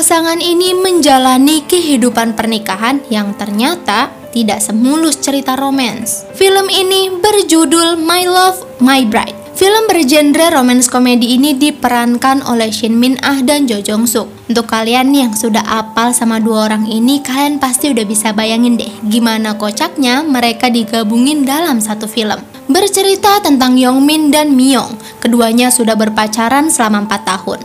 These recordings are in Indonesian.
pasangan ini menjalani kehidupan pernikahan yang ternyata tidak semulus cerita romans. Film ini berjudul My Love, My Bride. Film bergenre romance komedi ini diperankan oleh Shin Min Ah dan Jo Jong Suk. Untuk kalian yang sudah apal sama dua orang ini, kalian pasti udah bisa bayangin deh gimana kocaknya mereka digabungin dalam satu film. Bercerita tentang Yongmin dan Myung, keduanya sudah berpacaran selama 4 tahun.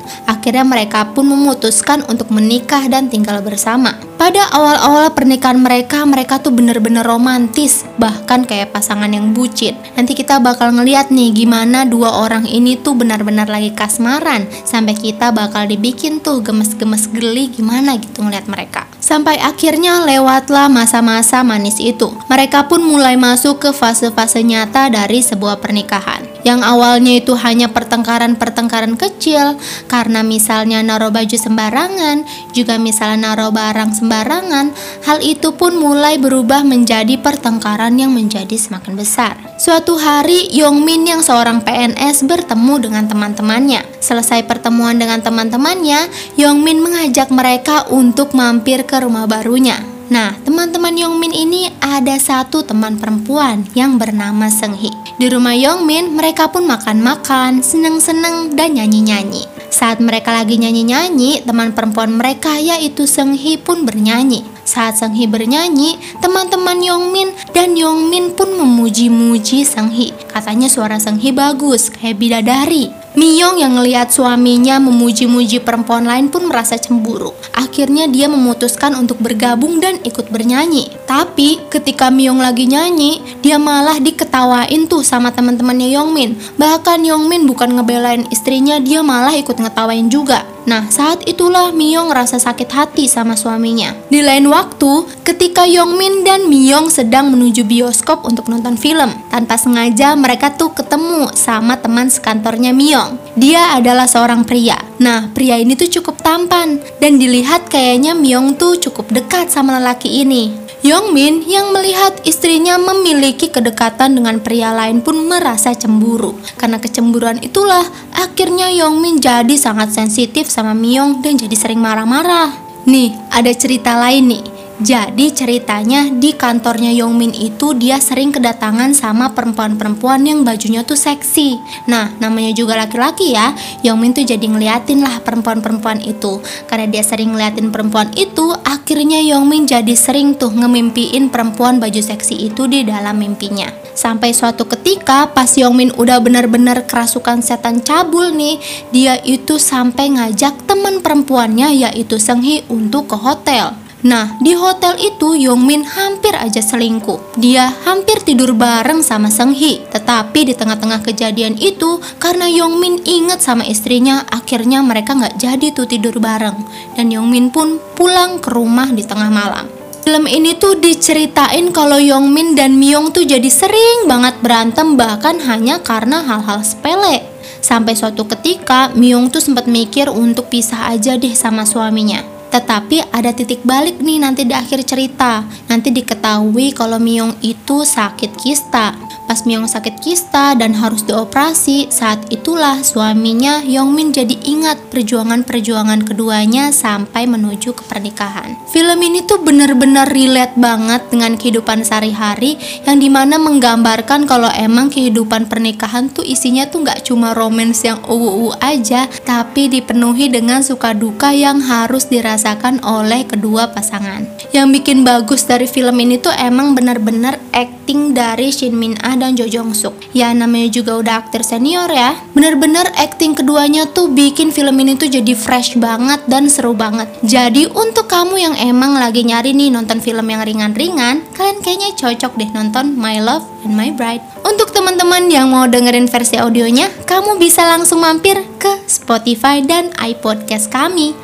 Akhirnya mereka pun memutuskan untuk menikah dan tinggal bersama. Pada awal-awal pernikahan mereka, mereka tuh bener-bener romantis, bahkan kayak pasangan yang bucin. Nanti kita bakal ngeliat nih gimana dua orang ini tuh benar-benar lagi kasmaran, sampai kita bakal dibikin tuh gemes-gemes geli gimana gitu ngeliat mereka. Sampai akhirnya lewatlah masa-masa manis itu. Mereka pun mulai masuk ke fase-fase nyata dari sebuah pernikahan. Yang awalnya itu hanya pertengkaran-pertengkaran kecil karena misalnya naruh baju sembarangan, juga misalnya naruh barang sembarangan, hal itu pun mulai berubah menjadi pertengkaran yang menjadi semakin besar. Suatu hari, Yongmin yang seorang PNS bertemu dengan teman-temannya. Selesai pertemuan dengan teman-temannya, Yongmin mengajak mereka untuk mampir ke rumah barunya. Nah, teman-teman Yongmin ini ada satu teman perempuan yang bernama Senghi. Di rumah Yongmin, mereka pun makan-makan, seneng-seneng, dan nyanyi-nyanyi. Saat mereka lagi nyanyi-nyanyi, teman perempuan mereka yaitu Senghi pun bernyanyi. Saat Senghi bernyanyi, teman-teman Yongmin dan Yongmin pun memuji-muji Senghi. Katanya suara Senghi bagus, kayak bidadari. Miyong yang ngelihat suaminya memuji-muji perempuan lain pun merasa cemburu. Akhirnya dia memutuskan untuk bergabung dan ikut bernyanyi. Tapi ketika Miyong lagi nyanyi, dia malah diketawain tuh sama teman-temannya Yongmin. Bahkan Yongmin bukan ngebelain istrinya, dia malah ikut ngetawain juga. Nah, saat itulah Miyong rasa sakit hati sama suaminya. Di lain waktu, ketika Yongmin dan Miyong sedang menuju bioskop untuk nonton film, tanpa sengaja mereka tuh ketemu sama teman sekantornya Miyong. Dia adalah seorang pria. Nah, pria ini tuh cukup tampan dan dilihat kayaknya Miyong tuh cukup dekat sama lelaki ini. Yongmin yang melihat istrinya memiliki kedekatan dengan pria lain pun merasa cemburu. Karena kecemburuan itulah akhirnya Yongmin jadi sangat sensitif sama Myung dan jadi sering marah-marah. Nih, ada cerita lain nih. Jadi ceritanya di kantornya Yongmin itu dia sering kedatangan sama perempuan-perempuan yang bajunya tuh seksi. Nah, namanya juga laki-laki ya. Yongmin tuh jadi ngeliatin lah perempuan-perempuan itu. Karena dia sering ngeliatin perempuan itu, akhirnya Yongmin jadi sering tuh ngemimpiin perempuan baju seksi itu di dalam mimpinya. Sampai suatu ketika pas Yongmin udah benar-benar kerasukan setan cabul nih, dia itu sampai ngajak teman perempuannya yaitu Senghi untuk ke hotel. Nah, di hotel itu Yongmin hampir aja selingkuh. Dia hampir tidur bareng sama Senghi. Tetapi di tengah-tengah kejadian itu, karena Yongmin inget sama istrinya, akhirnya mereka nggak jadi tuh tidur bareng. Dan Yongmin pun pulang ke rumah di tengah malam. Film ini tuh diceritain kalau Yongmin dan Myung tuh jadi sering banget berantem bahkan hanya karena hal-hal sepele. Sampai suatu ketika Myung tuh sempat mikir untuk pisah aja deh sama suaminya. Tetapi ada titik balik nih nanti di akhir cerita. Nanti diketahui kalau Myung itu sakit kista. Pas Myung sakit kista dan harus dioperasi, saat itulah suaminya Yongmin jadi ingat perjuangan-perjuangan keduanya sampai menuju ke pernikahan. Film ini tuh bener-bener relate banget dengan kehidupan sehari-hari yang di mana menggambarkan kalau emang kehidupan pernikahan tuh isinya tuh nggak cuma romance yang uwu aja, tapi dipenuhi dengan suka duka yang harus dirasakan oleh kedua pasangan. Yang bikin bagus dari film ini tuh emang bener-bener acting dari Shin Min Ah dan Jo Jong Suk. Ya namanya juga udah aktor senior ya. Bener-bener acting keduanya tuh bikin film ini tuh jadi fresh banget dan seru banget. Jadi untuk kamu yang emang lagi nyari nih nonton film yang ringan-ringan, kalian kayaknya cocok deh nonton My Love and My Bride. Untuk teman-teman yang mau dengerin versi audionya, kamu bisa langsung mampir ke Spotify dan iPodcast kami.